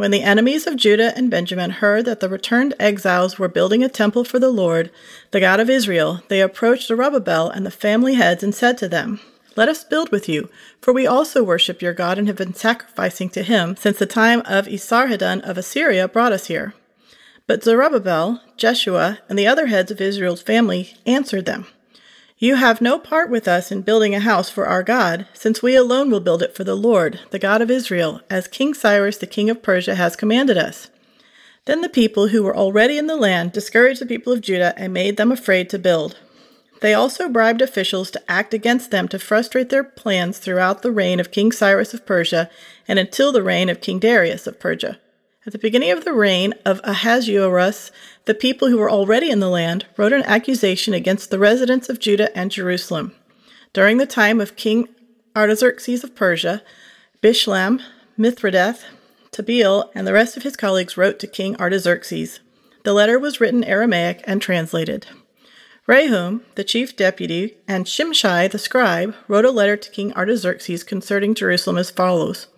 when the enemies of Judah and Benjamin heard that the returned exiles were building a temple for the Lord, the God of Israel, they approached Zerubbabel and the family heads and said to them, Let us build with you, for we also worship your God and have been sacrificing to him since the time of Esarhaddon of Assyria brought us here. But Zerubbabel, Jeshua, and the other heads of Israel's family answered them, you have no part with us in building a house for our God, since we alone will build it for the Lord, the God of Israel, as King Cyrus the king of Persia has commanded us. Then the people who were already in the land discouraged the people of Judah and made them afraid to build. They also bribed officials to act against them to frustrate their plans throughout the reign of King Cyrus of Persia and until the reign of King Darius of Persia. At the beginning of the reign of Ahasuerus, the people who were already in the land wrote an accusation against the residents of Judah and Jerusalem. During the time of King Artaxerxes of Persia, Bishlam, Mithredath, Tabeel, and the rest of his colleagues wrote to King Artaxerxes. The letter was written Aramaic and translated. Rehum, the chief deputy, and Shimshai, the scribe, wrote a letter to King Artaxerxes concerning Jerusalem as follows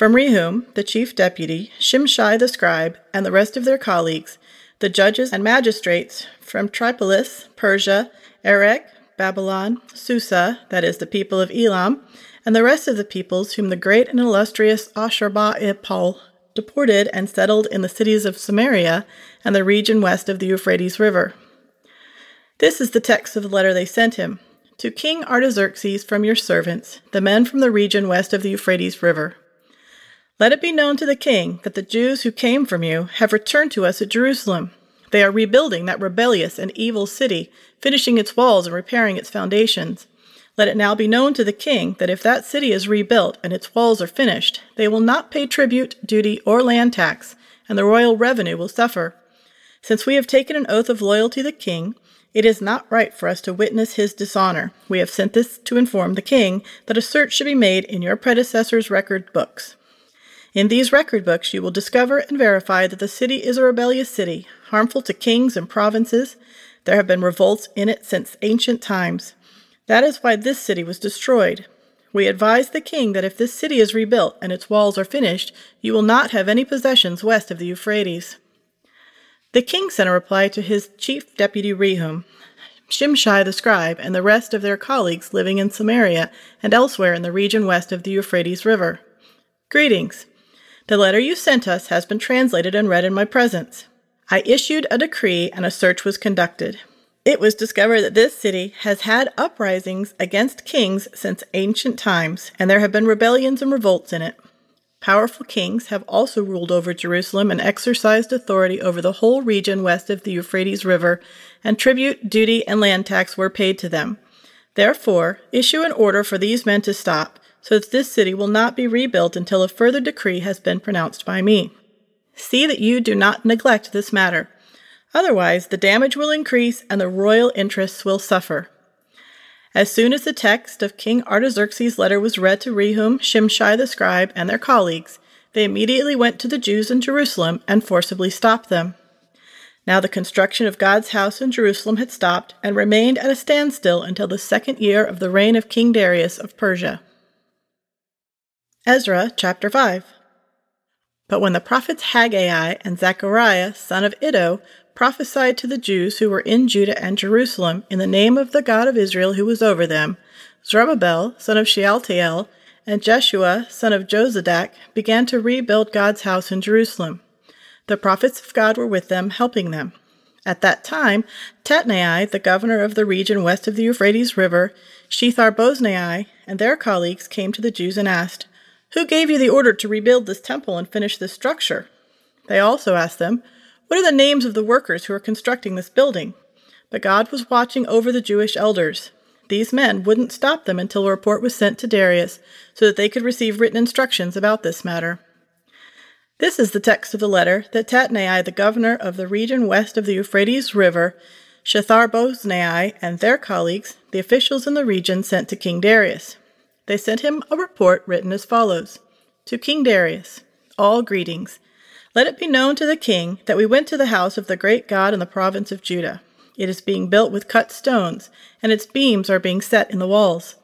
from Rehum, the chief deputy, Shimshai the scribe, and the rest of their colleagues, the judges and magistrates from Tripolis, Persia, Erech, Babylon, Susa, that is, the people of Elam, and the rest of the peoples whom the great and illustrious Ashurbanipal deported and settled in the cities of Samaria and the region west of the Euphrates River. This is the text of the letter they sent him. To King Artaxerxes from your servants, the men from the region west of the Euphrates River. Let it be known to the king that the Jews who came from you have returned to us at Jerusalem. They are rebuilding that rebellious and evil city, finishing its walls and repairing its foundations. Let it now be known to the king that if that city is rebuilt and its walls are finished, they will not pay tribute, duty, or land tax, and the royal revenue will suffer. Since we have taken an oath of loyalty to the king, it is not right for us to witness his dishonor. We have sent this to inform the king that a search should be made in your predecessor's record books. In these record books, you will discover and verify that the city is a rebellious city, harmful to kings and provinces. There have been revolts in it since ancient times. That is why this city was destroyed. We advise the king that if this city is rebuilt and its walls are finished, you will not have any possessions west of the Euphrates. The king sent a reply to his chief deputy Rehum, Shimshai the scribe, and the rest of their colleagues living in Samaria and elsewhere in the region west of the Euphrates River. Greetings. The letter you sent us has been translated and read in my presence. I issued a decree and a search was conducted. It was discovered that this city has had uprisings against kings since ancient times, and there have been rebellions and revolts in it. Powerful kings have also ruled over Jerusalem and exercised authority over the whole region west of the Euphrates River, and tribute, duty, and land tax were paid to them. Therefore, issue an order for these men to stop, so that this city will not be rebuilt until a further decree has been pronounced by me. See that you do not neglect this matter. Otherwise, the damage will increase and the royal interests will suffer. As soon as the text of King Artaxerxes' letter was read to Rehum, Shimshai the scribe, and their colleagues, they immediately went to the Jews in Jerusalem and forcibly stopped them. Now the construction of God's house in Jerusalem had stopped and remained at a standstill until the second year of the reign of King Darius of Persia. Ezra chapter 5. But when the prophets Haggai and Zechariah, son of Iddo, prophesied to the Jews who were in Judah and Jerusalem in the name of the God of Israel who was over them, Zerubbabel, son of Shealtiel, and Jeshua, son of Jozadak, began to rebuild God's house in Jerusalem. The prophets of God were with them, helping them. At that time, Tatnai, the governor of the region west of the Euphrates River, Shethar Boznai, and their colleagues came to the Jews and asked, who gave you the order to rebuild this temple and finish this structure? They also asked them, What are the names of the workers who are constructing this building? But God was watching over the Jewish elders. These men wouldn't stop them until a report was sent to Darius so that they could receive written instructions about this matter. This is the text of the letter that Tatnai, the governor of the region west of the Euphrates River, Shethar-boznai, and their colleagues, the officials in the region, sent to King Darius. They sent him a report written as follows To King Darius, all greetings. Let it be known to the king that we went to the house of the great God in the province of Judah. It is being built with cut stones, and its beams are being set in the walls.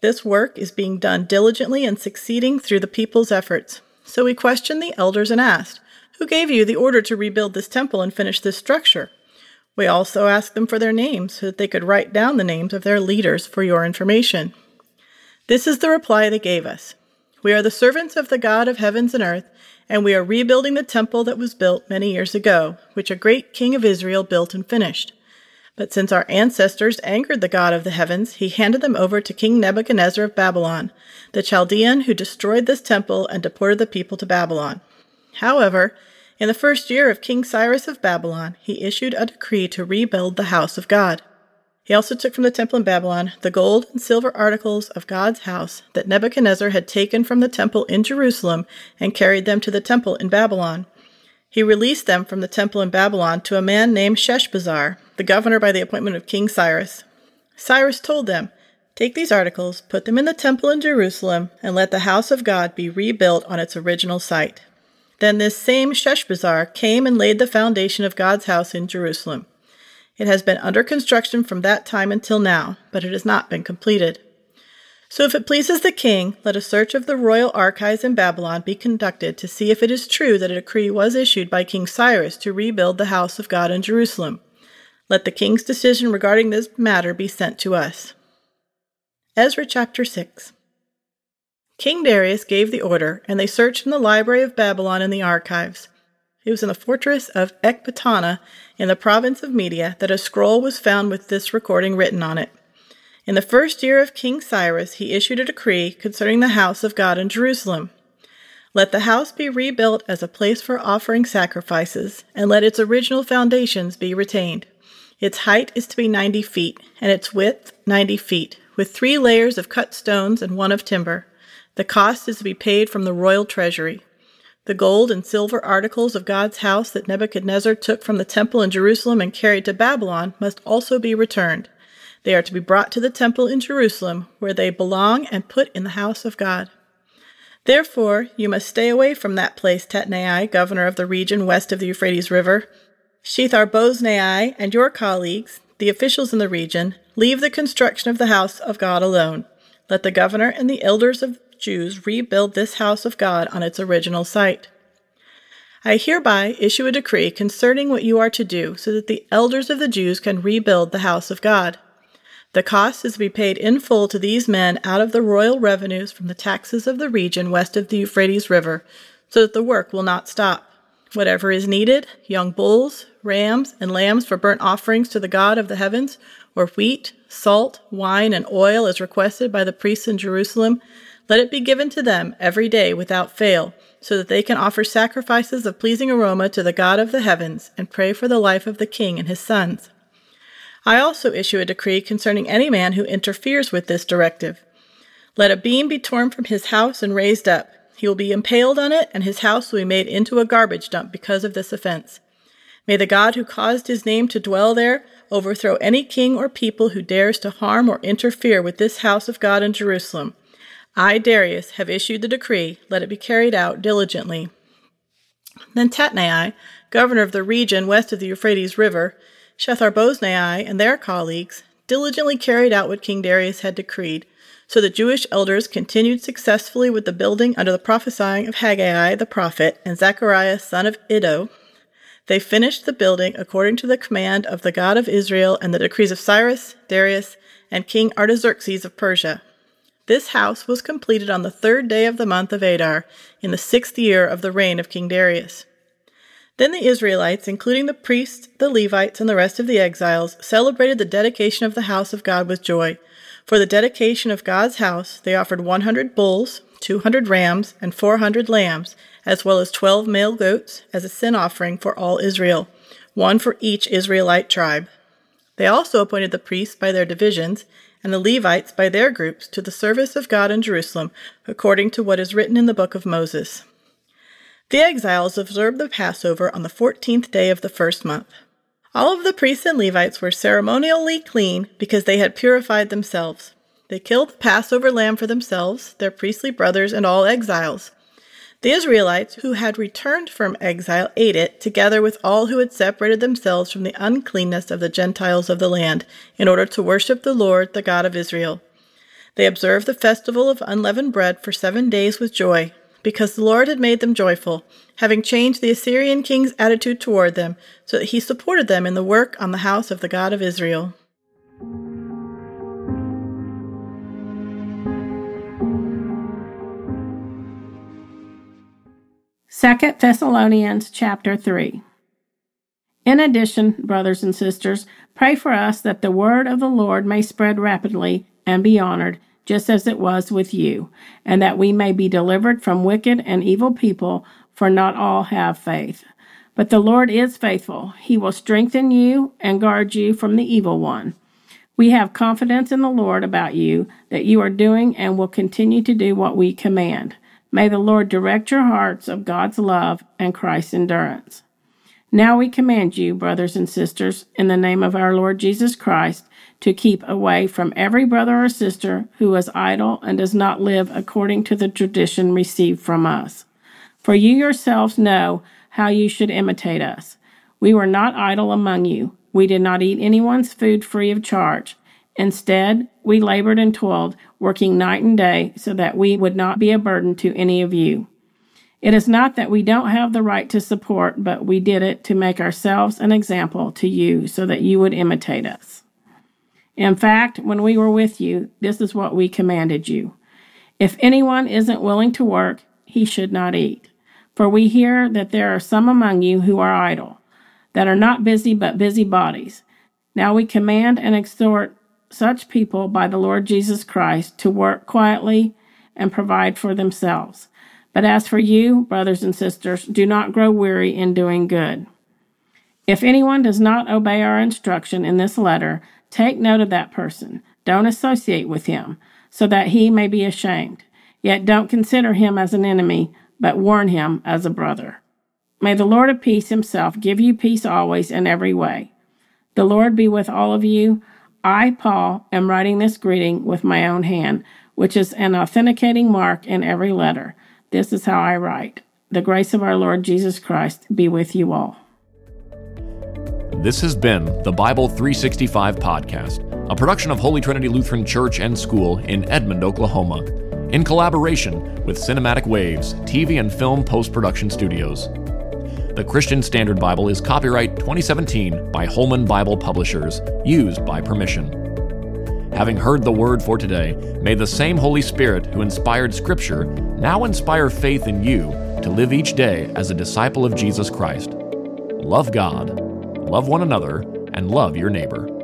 This work is being done diligently and succeeding through the people's efforts. So we questioned the elders and asked, Who gave you the order to rebuild this temple and finish this structure? We also asked them for their names so that they could write down the names of their leaders for your information. This is the reply they gave us We are the servants of the God of heavens and earth, and we are rebuilding the temple that was built many years ago, which a great king of Israel built and finished. But since our ancestors angered the God of the heavens, he handed them over to King Nebuchadnezzar of Babylon, the Chaldean who destroyed this temple and deported the people to Babylon. However, in the first year of King Cyrus of Babylon, he issued a decree to rebuild the house of God. He also took from the temple in Babylon the gold and silver articles of God's house that Nebuchadnezzar had taken from the temple in Jerusalem and carried them to the temple in Babylon. He released them from the temple in Babylon to a man named Sheshbazzar, the governor by the appointment of King Cyrus. Cyrus told them, Take these articles, put them in the temple in Jerusalem, and let the house of God be rebuilt on its original site. Then this same Sheshbazzar came and laid the foundation of God's house in Jerusalem. It has been under construction from that time until now, but it has not been completed. So if it pleases the king, let a search of the royal archives in Babylon be conducted to see if it is true that a decree was issued by King Cyrus to rebuild the house of God in Jerusalem. Let the king's decision regarding this matter be sent to us. Ezra chapter 6 King Darius gave the order, and they searched in the library of Babylon and the archives. It was in the fortress of Ecbatana in the province of Media that a scroll was found with this recording written on it. In the first year of King Cyrus, he issued a decree concerning the house of God in Jerusalem. Let the house be rebuilt as a place for offering sacrifices, and let its original foundations be retained. Its height is to be ninety feet, and its width ninety feet, with three layers of cut stones and one of timber. The cost is to be paid from the royal treasury. The gold and silver articles of God's house that Nebuchadnezzar took from the temple in Jerusalem and carried to Babylon must also be returned. They are to be brought to the temple in Jerusalem, where they belong, and put in the house of God. Therefore, you must stay away from that place, Tatnai, governor of the region west of the Euphrates River. Shethar-boznai and your colleagues, the officials in the region, leave the construction of the house of God alone. Let the governor and the elders of Jews rebuild this house of God on its original site. I hereby issue a decree concerning what you are to do, so that the elders of the Jews can rebuild the house of God. The cost is to be paid in full to these men out of the royal revenues from the taxes of the region west of the Euphrates River, so that the work will not stop. Whatever is needed young bulls, rams, and lambs for burnt offerings to the God of the heavens, or wheat, salt, wine, and oil as requested by the priests in Jerusalem, let it be given to them every day without fail, so that they can offer sacrifices of pleasing aroma to the God of the heavens and pray for the life of the king and his sons. I also issue a decree concerning any man who interferes with this directive. Let a beam be torn from his house and raised up. He will be impaled on it, and his house will be made into a garbage dump because of this offense. May the God who caused his name to dwell there overthrow any king or people who dares to harm or interfere with this house of God in Jerusalem. I, Darius, have issued the decree. Let it be carried out diligently. Then Tatnai, governor of the region west of the Euphrates River, Shethar-boznai and their colleagues diligently carried out what King Darius had decreed, so the Jewish elders continued successfully with the building under the prophesying of Haggai the prophet and Zechariah son of Iddo. They finished the building according to the command of the God of Israel and the decrees of Cyrus, Darius, and King Artaxerxes of Persia. This house was completed on the third day of the month of Adar, in the sixth year of the reign of King Darius. Then the Israelites, including the priests, the Levites, and the rest of the exiles, celebrated the dedication of the house of God with joy. For the dedication of God's house, they offered 100 bulls, 200 rams, and 400 lambs, as well as 12 male goats, as a sin offering for all Israel, one for each Israelite tribe. They also appointed the priests by their divisions, and the Levites by their groups, to the service of God in Jerusalem, according to what is written in the book of Moses. The exiles observed the Passover on the fourteenth day of the first month. All of the priests and Levites were ceremonially clean because they had purified themselves. They killed the Passover lamb for themselves, their priestly brothers, and all exiles. The Israelites who had returned from exile ate it, together with all who had separated themselves from the uncleanness of the Gentiles of the land, in order to worship the Lord, the God of Israel. They observed the festival of unleavened bread for seven days with joy, because the Lord had made them joyful, having changed the Assyrian king's attitude toward them, so that he supported them in the work on the house of the God of Israel. Second Thessalonians chapter 3 In addition, brothers and sisters, pray for us that the word of the Lord may spread rapidly and be honored, just as it was with you, and that we may be delivered from wicked and evil people, for not all have faith. But the Lord is faithful. He will strengthen you and guard you from the evil one. We have confidence in the Lord about you that you are doing and will continue to do what we command. May the Lord direct your hearts of God's love and Christ's endurance. Now we command you, brothers and sisters, in the name of our Lord Jesus Christ, to keep away from every brother or sister who is idle and does not live according to the tradition received from us. For you yourselves know how you should imitate us. We were not idle among you. We did not eat anyone's food free of charge. Instead, we labored and toiled, working night and day, so that we would not be a burden to any of you. It is not that we don't have the right to support, but we did it to make ourselves an example to you so that you would imitate us. In fact, when we were with you, this is what we commanded you. If anyone isn't willing to work, he should not eat. For we hear that there are some among you who are idle, that are not busy but busy bodies. Now we command and exhort such people by the Lord Jesus Christ to work quietly and provide for themselves. But as for you, brothers and sisters, do not grow weary in doing good. If anyone does not obey our instruction in this letter, Take note of that person. Don't associate with him, so that he may be ashamed. Yet don't consider him as an enemy, but warn him as a brother. May the Lord of peace himself give you peace always in every way. The Lord be with all of you. I, Paul, am writing this greeting with my own hand, which is an authenticating mark in every letter. This is how I write. The grace of our Lord Jesus Christ be with you all. This has been the Bible 365 podcast, a production of Holy Trinity Lutheran Church and School in Edmond, Oklahoma, in collaboration with Cinematic Waves TV and Film Post Production Studios. The Christian Standard Bible is copyright 2017 by Holman Bible Publishers, used by permission. Having heard the word for today, may the same Holy Spirit who inspired Scripture now inspire faith in you to live each day as a disciple of Jesus Christ. Love God love one another, and love your neighbor.